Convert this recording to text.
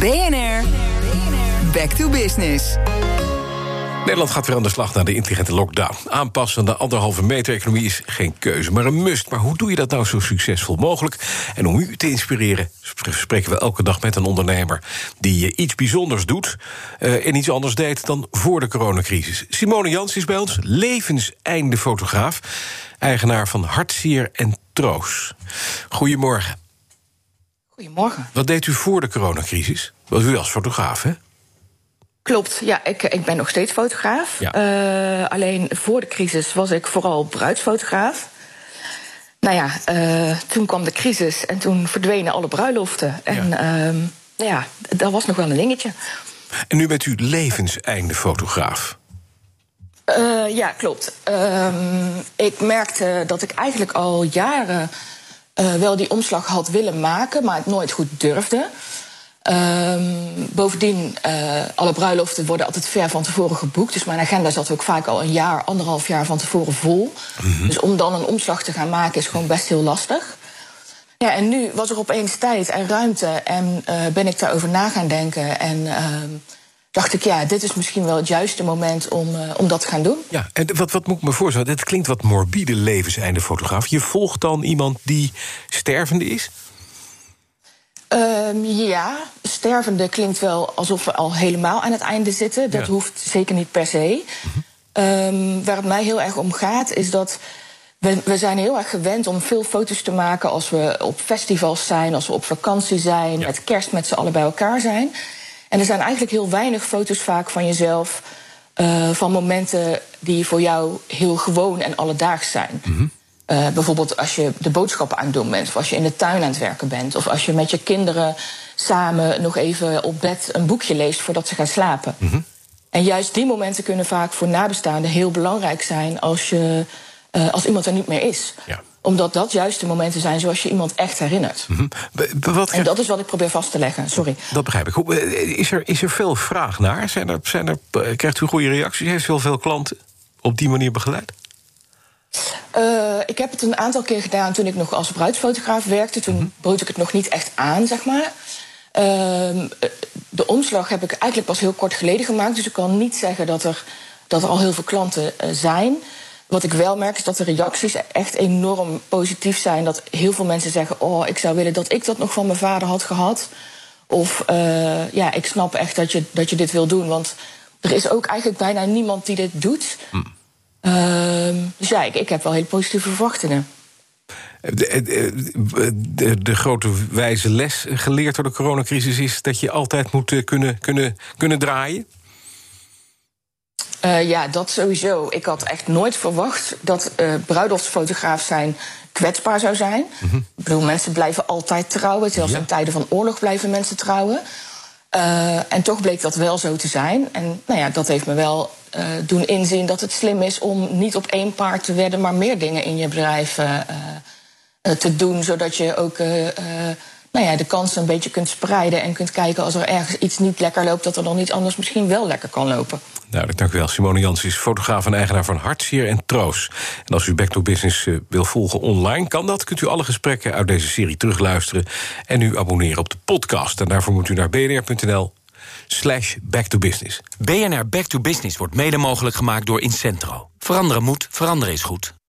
BNR, back to business. Nederland gaat weer aan de slag naar de intelligente lockdown. Aanpassen aan de anderhalve meter economie is geen keuze, maar een must. Maar hoe doe je dat nou zo succesvol mogelijk? En om u te inspireren spreken we elke dag met een ondernemer... die iets bijzonders doet uh, en iets anders deed dan voor de coronacrisis. Simone Jans is bij ons, levenseinde fotograaf... eigenaar van Hartzier en Troos. Goedemorgen. Goedemorgen. Wat deed u voor de coronacrisis? Was u als fotograaf, hè? Klopt, ja, ik, ik ben nog steeds fotograaf. Ja. Uh, alleen voor de crisis was ik vooral bruidsfotograaf. Nou ja, uh, toen kwam de crisis en toen verdwenen alle bruiloften. En ja. Uh, ja, dat was nog wel een dingetje. En nu bent u levenseinde fotograaf. Uh, ja, klopt. Ehm, ik merkte dat ik eigenlijk al jaren uh, wel die omslag had willen maken, maar het nooit goed durfde. Um, bovendien, uh, alle bruiloften worden altijd ver van tevoren geboekt. Dus mijn agenda zat ook vaak al een jaar, anderhalf jaar van tevoren vol. Mm -hmm. Dus om dan een omslag te gaan maken is gewoon best heel lastig. Ja, en nu was er opeens tijd en ruimte en uh, ben ik daarover na gaan denken. En uh, dacht ik, ja, dit is misschien wel het juiste moment om, uh, om dat te gaan doen. Ja, en wat, wat moet ik me voorstellen? Dit klinkt wat morbide levenseinde fotograaf. Je volgt dan iemand die stervende is? Um, ja, stervende klinkt wel alsof we al helemaal aan het einde zitten. Dat ja. hoeft zeker niet per se. Mm -hmm. um, waar het mij heel erg om gaat, is dat we, we, zijn heel erg gewend om veel foto's te maken als we op festivals zijn, als we op vakantie zijn, ja. met kerst met z'n allen bij elkaar zijn. En er zijn eigenlijk heel weinig foto's vaak van jezelf, uh, van momenten die voor jou heel gewoon en alledaags zijn. Mm -hmm. Uh, bijvoorbeeld als je de boodschappen aan het doen bent, of als je in de tuin aan het werken bent, of als je met je kinderen samen nog even op bed een boekje leest voordat ze gaan slapen. Mm -hmm. En juist die momenten kunnen vaak voor nabestaanden heel belangrijk zijn als, je, uh, als iemand er niet meer is. Ja. Omdat dat juist de momenten zijn zoals je iemand echt herinnert. Mm -hmm. wat en dat is wat ik probeer vast te leggen. Sorry. Dat begrijp ik. Is er, is er veel vraag naar? Zijn er, zijn er, krijgt u goede reacties? Heeft u wel veel klanten op die manier begeleid? Uh, ik heb het een aantal keer gedaan toen ik nog als bruidsfotograaf werkte. Toen mm -hmm. bood ik het nog niet echt aan, zeg maar. Uh, de omslag heb ik eigenlijk pas heel kort geleden gemaakt. Dus ik kan niet zeggen dat er, dat er al heel veel klanten uh, zijn. Wat ik wel merk is dat de reacties echt enorm positief zijn. Dat heel veel mensen zeggen: Oh, ik zou willen dat ik dat nog van mijn vader had gehad. Of uh, ja, ik snap echt dat je, dat je dit wil doen. Want er is ook eigenlijk bijna niemand die dit doet. Mm. Uh, dus ja, ik, ik, heb wel hele positieve verwachtingen. De, de, de, de, grote wijze les geleerd door de coronacrisis is dat je altijd moet kunnen, kunnen, kunnen draaien? Uh, ja, dat sowieso. Ik had echt nooit verwacht dat uh, bruiloftsfotograaf zijn kwetsbaar zou zijn. Mm -hmm. Ik bedoel, mensen blijven altijd trouwen. Zelfs ja. in tijden van oorlog blijven mensen trouwen. Uh, en toch bleek dat wel zo te zijn. En nou ja, dat heeft me wel uh, doen inzien dat het slim is om niet op één paard te wedden, maar meer dingen in je bedrijf uh, te doen. Zodat je ook nou ja, de kansen een beetje kunt spreiden en kunt kijken als er ergens iets niet lekker loopt, dat er dan niet anders misschien wel lekker kan lopen. Duidelijk, dank u wel. Simone Jans is fotograaf en eigenaar van Hartzier en Troos. En als u Back to Business uh, wil volgen online, kan dat. Kunt u alle gesprekken uit deze serie terugluisteren en u abonneren op de podcast. En daarvoor moet u naar bnr.nl slash back to business. BNR Back to Business wordt mede mogelijk gemaakt door Incentro. Veranderen moet, veranderen is goed.